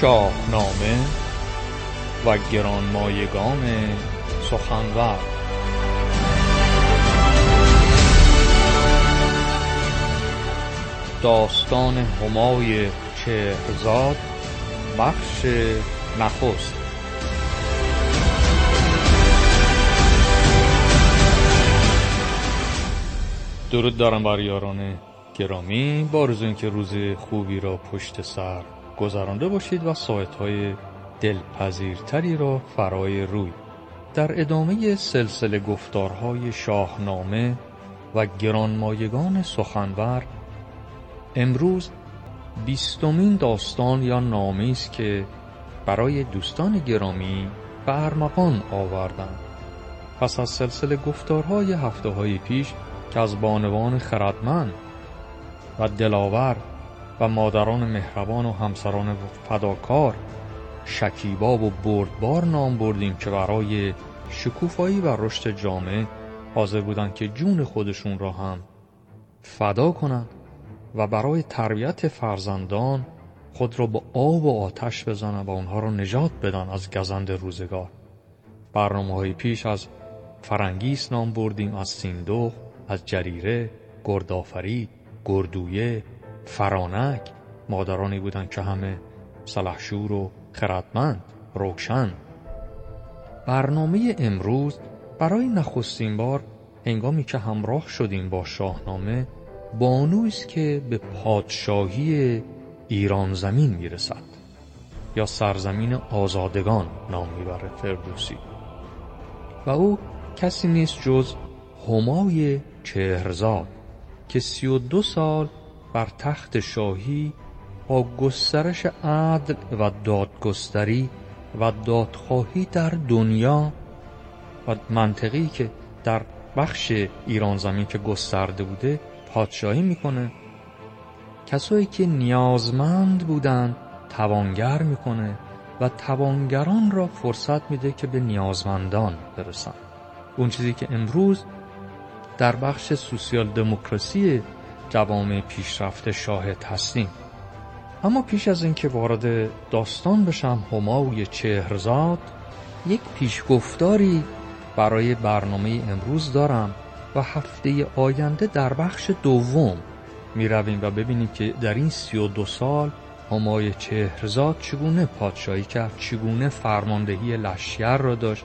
شاهنامه و گرانمایگان سخنور. داستان همای چهرزاد بخش نخست. درود دارم بر یاران گرامی. با که روز خوبی را پشت سر گذرانده باشید و سایت های دلپذیرتری را فرای روی. در ادامه سلسله گفتارهای شاهنامه و گرانمایگان سخنور امروز بیستمین داستان یا نامی است که برای دوستان گرامی به ارمغان آوردند. پس از سلسله گفتارهای هفته های پیش که از بانوان خردمند و دلاور و مادران مهربان و همسران فداکار شکیبا و بردبار نام بردیم که برای شکوفایی و رشد جامعه حاضر بودند که جون خودشون را هم فدا کنند و برای تربیت فرزندان خود را با آب و آتش بزنند و آنها را نجات بدن از گزند روزگار. برنامه های پیش از فرنگیس نام بردیم از سیندوخ از جریره گردآفرید گردویه فرانک مادرانی بودند که همه سلحشور و خردمند روشن. برنامه امروز برای نخستین بار هنگامی که همراه شدیم با شاهنامه بانوی است که به پادشاهی ایران زمین می‌رسد یا سرزمین آزادگان نام می‌برد فردوسی. و او کسی نیست جز همای چهرزاد که سی و دو سال بر تخت شاهی با گسترش عدل و دادگستری و دادخواهی در دنیا و منطقی که در بخش ایران زمین که گسترده بوده پادشاهی می‌کنه. کسایی که نیازمند بودند توانگر می‌کنه و توانگران را فرصت میده که به نیازمندان برسن. اون چیزی که امروز در بخش سوسیال دموکراسی جوامع پیشرفته شاهد هستیم. اما پیش از اینکه وارد داستان بشم هماوی چهرزاد یک پیشگفتاری برای برنامه امروز دارم و هفته آینده در بخش دوم می رویم و ببینیم که در این سی و دو سال همای چهرزاد چگونه پادشاهی کرد چگونه فرماندهی لشکر را داشت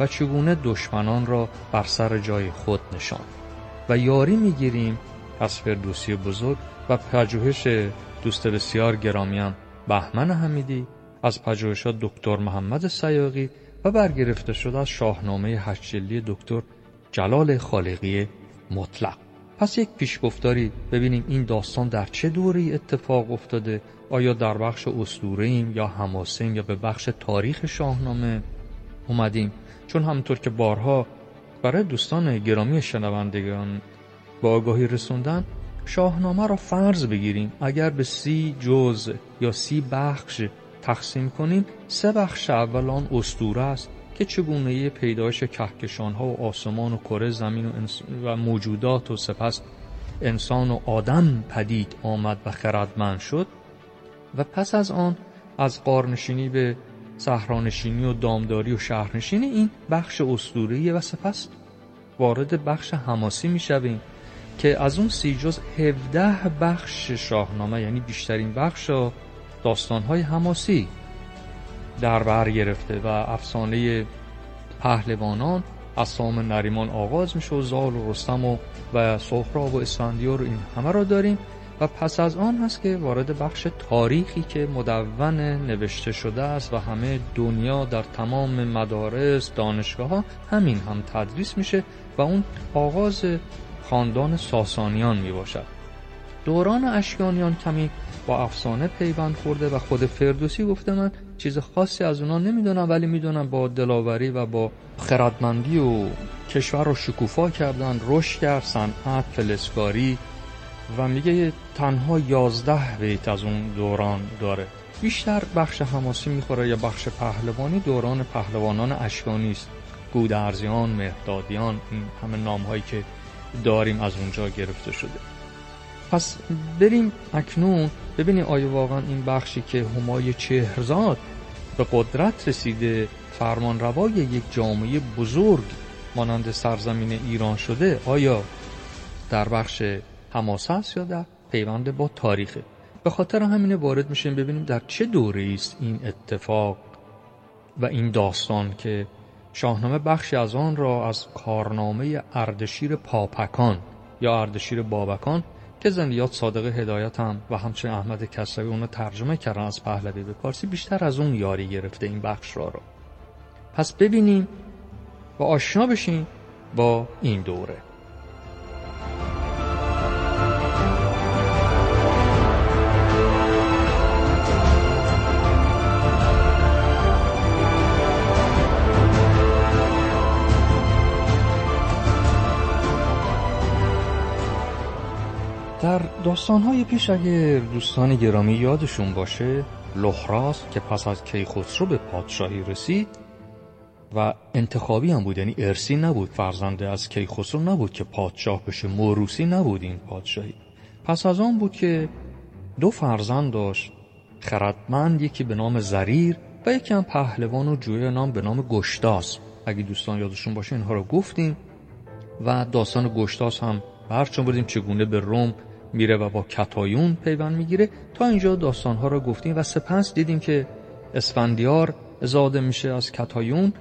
و چگونه دشمنان را بر سر جای خود نشان و یاری می‌گیریم از فردوسی بزرگ و پژوهش دوست بسیار گرامیم بهمن حمیدی از پژوهشات دکتر محمد سیاقی و برگرفته شده از شاهنامه هشتجلی دکتر جلال خالقی مطلق. پس یک پیشگفتاری ببینیم این داستان در چه دوری اتفاق افتاده آیا در بخش اسطوره ایم یا حماسه یا به بخش تاریخ شاهنامه اومدیم؟ چون همطور که بارها برای دوستان گرامی شنوندگان با آگاهی رسوندن شاهنامه را فرض بگیریم. اگر به سی جز یا سی بخش تقسیم کنیم سه بخش اول آن اسطوره است که چگونه پیدایش کهکشان ها و آسمان و کره زمین و, و موجودات و سپس انسان و آدم پدید آمد و خردمند شد و پس از آن از قارنشینی به صحرانشینی و دامداری و شهرنشینی این بخش اسطوره‌ای و سپس وارد بخش حماسی می‌شویم. که از اون سی جز 17 بخش شاهنامه یعنی بیشترین بخش داستانهای حماسی در بر گرفته و افسانه پهلوانان از سام نریمان آغاز میشه و زال و رستم و و سهراب و اسفندیار و این همه را داریم. و پس از آن هست که وارد بخش تاریخی که مدون نوشته شده است و همه دنیا در تمام مدارس دانشگاه ها همین هم تدریس میشه و اون آغاز خاندان ساسانیان می باشد دوران اشکانیان کمی با افسانه پیوند خورده و خود فردوسی گفته من چیز خاصی از اونا نمی‌دونم ولی می‌دونم با دلاوری و با خردمندی و کشور رو شکوفا کردن رشد کرد صنعت فلسکاری و میگه تنها یازده بیت از اون دوران داره. بیشتر بخش حماسی می‌خوره یا بخش پهلوانی دوران پهلوانان اشکانی است. گودرزیان، مهدادیان این همه نام هایی که داریم از اونجا گرفته شده. پس بریم اکنون ببینیم آیا واقعا این بخشی که همای چهرزاد به قدرت رسیده فرمان روای یک جامعه بزرگ مانند سرزمین ایران شده آیا در بخش حماسه است یا در پیوند با تاریخه؟ به خاطر همینه وارد میشیم ببینیم در چه دوره است این اتفاق و این داستان که شاهنامه بخشی از آن را از کارنامه اردشیر پاپکان یا اردشیر بابکان که زندیات صادق هدایت هم و همچنین احمد کسروی اونو ترجمه کردن از پهلوی به پارسی بیشتر از اون یاری گرفته این بخش را رو. پس ببینیم و آشنا بشیم با این دوره. در داستانهای پیش اگر دوستان گرامی یادشون باشه لحراس که پس از کیخسرو به پادشاهی رسید و انتخابی هم بود یعنی ارسی نبود فرزنده از کیخسرو نبود که پادشاه بشه موروسی نبود این پادشاهی. پس از آن بود که دو فرزند داشت خردمند یکی به نام زریر و یکی هم پهلوان و جوی نام به نام گشتاس. اگه دوستان یادشون باشه اینها رو گفتیم و داستان گشتاس هم برچون بودیم چگونه به روم میره و با کتایون پیوند می‌گیره. تا اینجا داستانها رو گفتیم و سپس دیدیم که اسفندیار زاده میشه از کتایون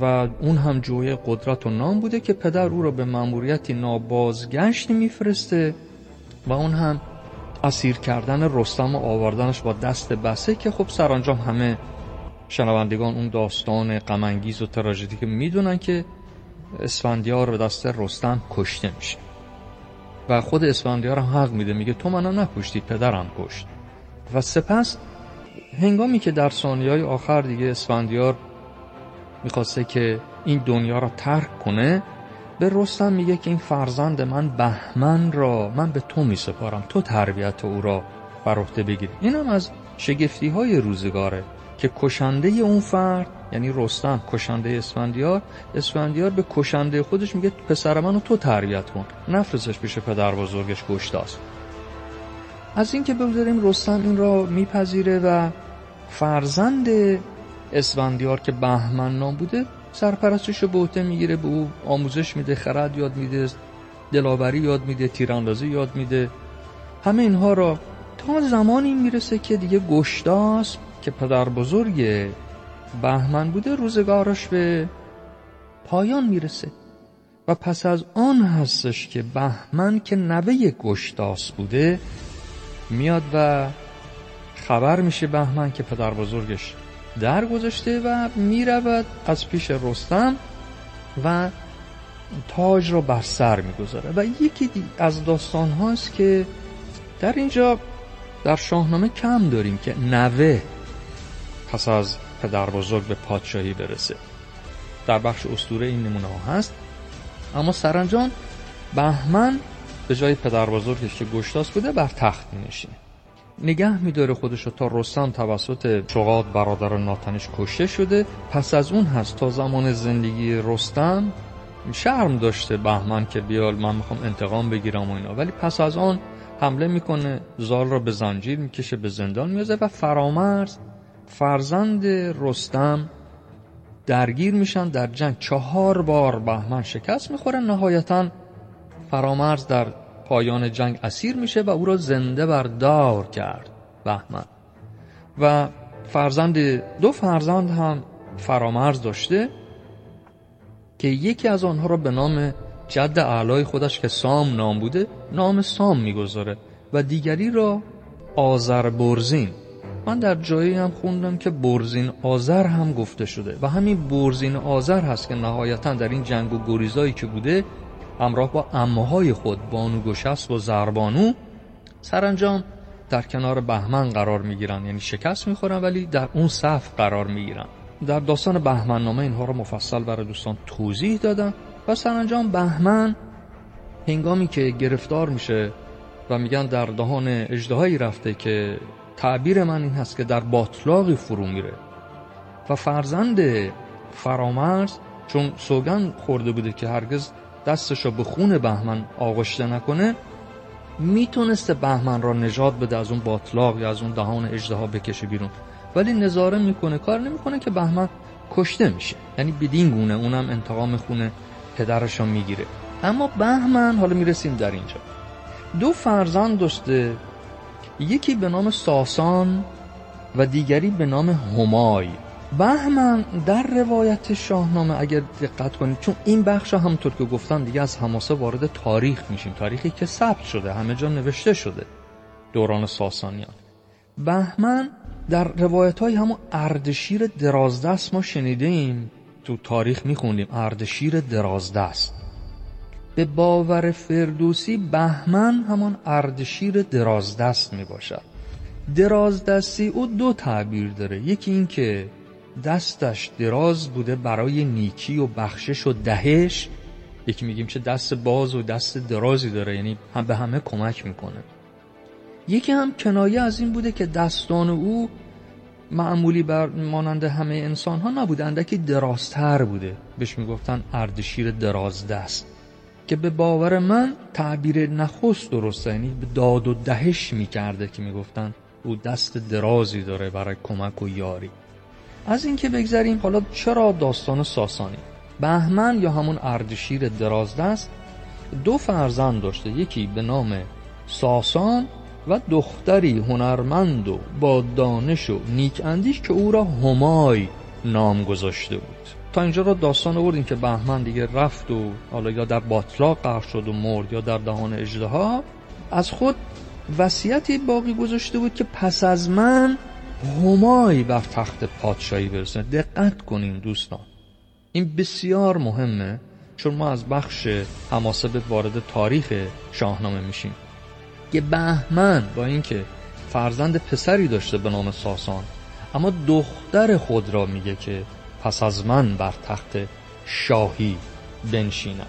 و اون هم جوی قدرت و نام بوده که پدر او را به مأموریتی نابازگشتی میفرسته و اون هم اسیر کردن رستم و آوردنش با دست بسه که خب سرانجام همه شنوندگان اون داستان غمانگیز و تراژدی که می‌دونن که اسفندیار به دست رستم کشته میشه. و خود اسفندیار هم حق میده میگه تو منو نکشتی پدرم کشت. و سپس هنگامی که در های آخر دیگه اسفندیار می‌خواسته که این دنیا را ترک کنه به رستم میگه که این فرزند من بهمن را من به تو میسپارم تو تربیت او را بر عهده بگیر اینم از شگفتی های روزگاره. که کشنده اون فرد یعنی رستم کشنده اسفندیار اسفندیار به کشنده خودش میگه پسر منو تو تربیت کن نفرستش پیش پدر بزرگش گشتاس از اینکه بگذاریم رستم این را میپذیره و فرزند اسفندیار که بهمن نام بوده سرپرستش رو به عهده می‌گیره به او آموزش میده خرد یاد میده دلاوری یاد میده تیراندازی یاد میده. همه اینها را تا زمانی می‌رسه که دیگه گشتاس که پدر بزرگ بهمن بوده روزگارش به پایان می‌رسه و پس از آن هستش که بهمن که نوه گشتاس بوده میاد و خبر میشه بهمن که پدر بزرگش درگذشته و می‌رود از پیش رستم و تاج را بر سر می‌گذاره. و یکی از داستان هاست که در اینجا در شاهنامه کم داریم که نوه پس از پدر بزرگ به پادشاهی برسه. در بخش استوره این نمونه ها هست. اما سرانجام بهمن به جای پدر بزرگش که گشتاس بوده بر تخت می نشینه نگه میداره خودشو تا رستم توسط شغاد برادر ناتنش کشته شده. پس از اون هست تا زمان زندگی رستم شرم داشته بهمن که بیال من می‌خوام انتقام بگیرم و اینا. ولی پس از آن حمله می‌کنه زال را به زنجیر می‌کشه به زندان میازه و فرامرز فرزند رستم درگیر میشن در جنگ. چهار بار بهمن شکست می‌خوره. نهایتا فرامرز در پایان جنگ اسیر میشه و او را زنده بر دار کرد بهمن. و فرزند دو فرزند هم فرامرز داشته که یکی از آنها را به نام جد اعلای خودش که سام نام بوده نام سام می‌گذاره و دیگری را آذربرزین. من در جایی هم خوندم که برزین آذر هم گفته شده و همین برزین آذر هست که نهایتا در این جنگ و گریزایی که بوده همراه با امهای خود بانو گشست و زربانو سرانجام در کنار بهمن قرار می‌گیرن. یعنی شکست می‌خورن ولی در اون صف قرار می‌گیرن. در داستان بهمن نامه اینها رو مفصل برای دوستان توضیح دادم و سرانجام بهمن هنگامی که گرفتار میشه و میگن در دهان اجدهایی رفته که تعبیر من این هست که در باطلاقی فرو میره. و فرزند فرامرز چون سوگن خورده بوده که هرگز دستشو به خون بهمن آغشته نکنه می‌تونسته بهمن را نجات بده از اون باطلاق یا از اون دهان اجدها بکشه بیرون. ولی نظاره می‌کنه کار نمی‌کنه که بهمن کشته میشه. یعنی بدین گونه اونم انتقام خونه پدرش می‌گیره. اما بهمن حالا می‌رسیم در اینجا. دو فرزند داشته یکی به نام ساسان و دیگری به نام همای. بهمن در روایت شاهنامه اگر دقت کنید چون این بخش همونطور که گفتم دیگه از حماسه وارد تاریخ میشیم. تاریخی که ثبت شده همه جا نوشته شده. دوران ساسانیان. بهمن در روایت های همون اردشیر درازدست ما شنیده ایم تو تاریخ میخوندیم. اردشیر درازدست. به باور فردوسی بهمن همان اردشیر درازدست می باشد درازدستی او دو تعبیر داره. یکی این که دستش دراز بوده برای نیکی و بخشش و دهش. یکی میگیم چه دست باز و دست درازی داره یعنی هم به همه کمک می‌کنه. یکی هم کنایه از این بوده که دستان او معمولی بر مانند همه انسان ها نبوده اندکی درازتر بوده. بهش می‌گفتن اردشیر دراز دست که به باور من تعبیر نخست درسته یعنی به داد و دهش می‌کرده که می‌گفتن او دست درازی داره برای کمک و یاری. از اینکه بگذریم حالا چرا داستان ساسانی؟ بهمن یا همون اردشیر درازدست؟ دو فرزند داشته یکی به نام ساسان و دختری هنرمند و با دانش و نیک اندیش که او را همای نام گذاشته بود. تا اینجا را داستان آوردیم که بهمن دیگه رفت و حالا یا در باطلاق غرق شد و مرد یا در دهان اجدها از خود وصیتی باقی گذاشته بود که پس از من همای بر تخت پادشاهی برسه. دقت کنین دوستان. این بسیار مهمه چون ما از بخش حماسه به وارد تاریخ شاهنامه میشیم. که بهمن با اینکه فرزند پسری داشته به نام ساسان اما دختر خود را میگه که پس از من بر تخت شاهی بنشینم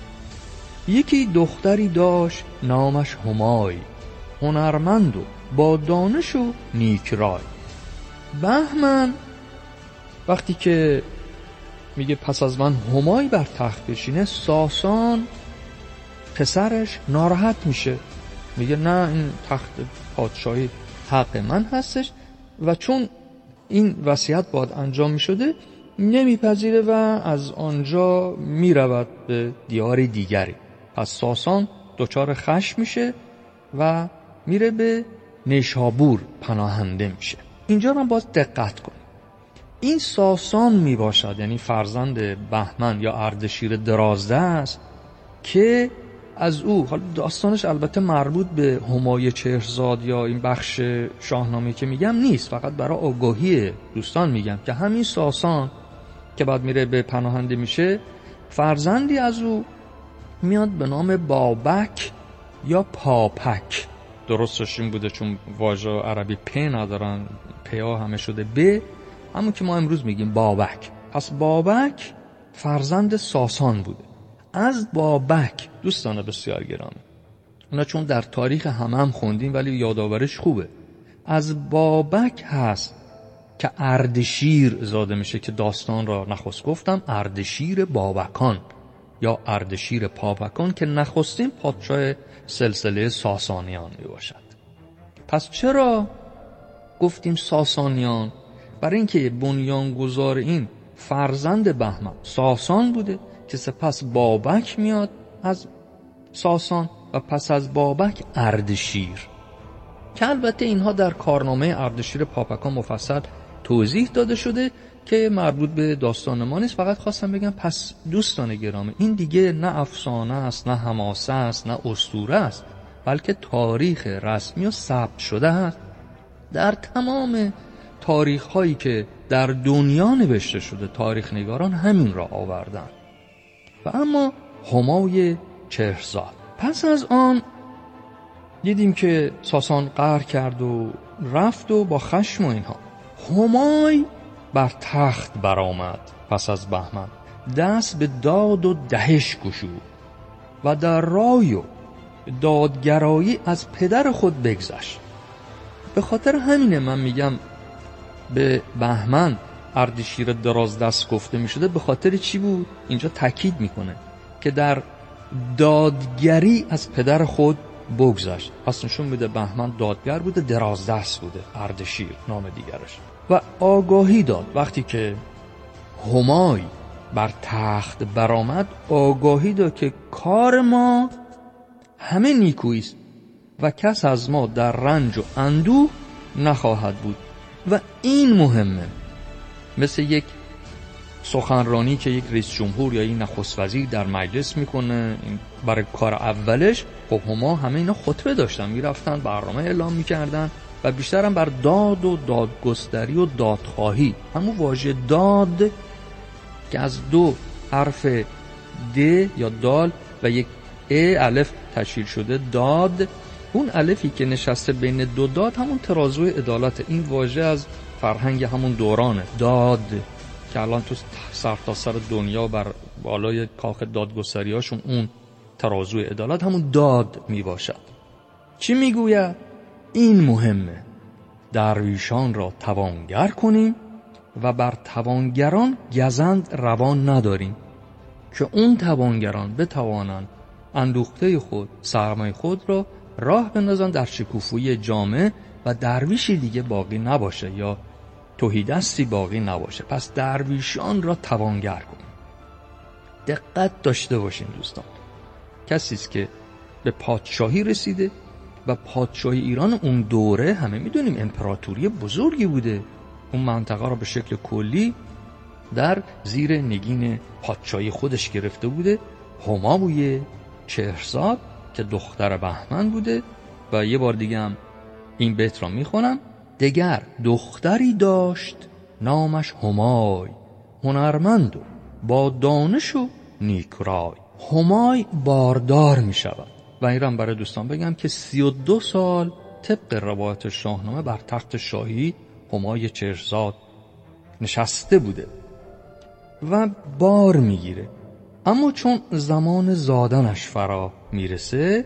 یکی دختری داشت نامش همای هنرمند و با دانش و نیک رای. بهمن وقتی که میگه پس از من همای بر تخت بشینه ساسان پسرش ناراحت میشه. میگه نه این تخت پادشاهی حق من هستش و چون این وصیت باید انجام می‌شده نمیپذیره و از آنجا می‌رود به دیار دیگری. پس ساسان دچار خشم میشه و میره به نیشابور پناهنده میشه. اینجا رو باز دقت کن. این ساسان می باشد یعنی فرزند بهمن یا اردشیر درازده است که از او حالا داستانش البته مربوط به همای چهرزاد یا این بخش شاهنامه که میگم نیست فقط برای آگاهی دوستان میگم که همین ساسان که بعد میره به پناهنده میشه فرزندی از او میاد به نام بابک یا پاپک. درستش این بوده چون واژه عربی پ ندارن پیا همه شده ب. همون که ما امروز میگیم بابک. پس بابک فرزند ساسان بوده. از بابک دوستان بسیار گرامی اونا چون در تاریخ همه هم خوندیم ولی یادآورش خوبه. از بابک هست که اردشیر زاده میشه که داستان را نخست گفتم اردشیر بابکان یا اردشیر پاپکان که نخستین پادشاه سلسله ساسانیان می باشد پس چرا گفتیم ساسانیان؟ برای اینکه بنیانگذار این فرزند بهمن ساسان بوده که سپس بابک میاد از ساسان و پس از بابک اردشیر. که البته اینها در کارنامه اردشیر پاپکان مفصل توضیح داده شده که مربوط به داستان ما نیست. فقط خواستم بگم پس دوستان گرامی این دیگه نه افسانه است نه حماسه است نه اسطوره است بلکه تاریخ رسمی و ثبت شده است. در تمام تاریخ هایی که در دنیا نوشته شده تاریخ نگاران همین را آوردن. و اما همای چهرزاد. پس از آن دیدیم که ساسان قهر کرد و رفت و با خشم و اینها. همای بر تخت برآمد پس از بهمن. دست به داد و دهش گشود و در رای و دادگرایی از پدر خود بگذشت. به خاطر همینه من میگم به بهمن اردشیر دراز دست گفته می شده به خاطر چی بود؟ اینجا تاکید می‌کنه که در دادگری از پدر خود بگذشت. پس نشون میده بهمن دادگر بوده درازدست بوده اردشیر نام دیگرش. و آگاهی داد. وقتی که همای بر تخت برآمد آگاهی داد که کار ما همه نیکویی است و کس از ما در رنج و اندوه نخواهد بود. و این مهمه. مثل یک سخنرانی که یک رئیس جمهور یا یک نخست وزیر در مجلس می‌کنه برای کار اولش خب هما همه اینا خطبه داشتن می‌رفتن برنامه اعلام می‌کردن. و بیشتر هم بر داد و دادگستری و دادخواهی. همون واژه داد که از دو حرف د یا دال و یک ا الف تشکیل شده. داد اون الفی که نشسته بین دو داد همون ترازوی عدالت. این واژه از فرهنگ همون دورانه. داد که الان تو سرتاسر سر دنیا بر بالای کاخ دادگستری هاشون اون ترازوی عدالت همون داد می باشد چی می‌گوید؟ این مهمه. درویشان را توانگر کنیم و بر توانگران گزند روان نداریم که اون توانگران بتوانند اندوخته خود سرمایه خود را راه بندازن در شکوفوی جامعه و درویشی دیگه باقی نباشه یا توهیدستی باقی نباشه. پس درویشان را توانگر کنیم. دقت داشته باشین دوستان. کسی است که به پادشاهی رسیده و پادشاهی ایران اون دوره همه می‌دونیم امپراتوری بزرگی بوده. اون منطقه را به شکل کلی در زیر نگین پادشاهی خودش گرفته بوده. هماموی چهرزاد که دختر بهمن بوده و یه بار دیگه هم این بیت را می‌خونم. دگر دختری داشت نامش همای هنرمند و با دانش و نیکرای. همای باردار می شود و این برای دوستان بگم که سی و دو سال طبق روایت شاهنامه بر تخت شاهی همای چرزاد نشسته بوده و بار می‌گیره. اما چون زمان زادنش فرا می‌رسه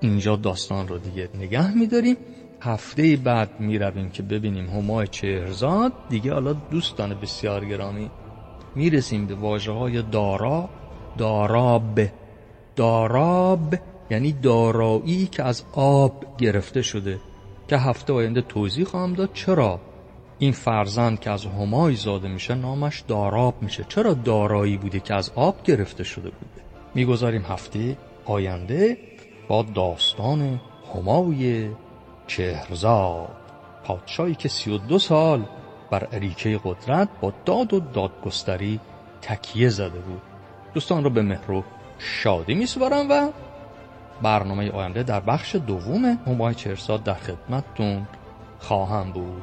اینجا داستان رو دیگه نگه میداریم. هفته بعد می‌رویم که ببینیم همای چهرزاد. دیگه حالا دوستان بسیار گرامی می‌رسیم به واجه های دارا داراب داراب یعنی دارایی که از آب گرفته شده که هفته آینده توضیح خواهم داد چرا این فرزند که از همای زاده میشه نامش داراب میشه. چرا دارایی بوده که از آب گرفته شده بوده؟ می‌گذاریم هفته آینده با داستان همای چهرزاد پادشاهی که سی و دو سال بر اریکه قدرت با داد و دادگستری تکیه زده بود. دوستان رو به مهر و شادی میسپارم و برنامه آینده در بخش دوم همای چهرزاد در خدمتتون خواهم بود.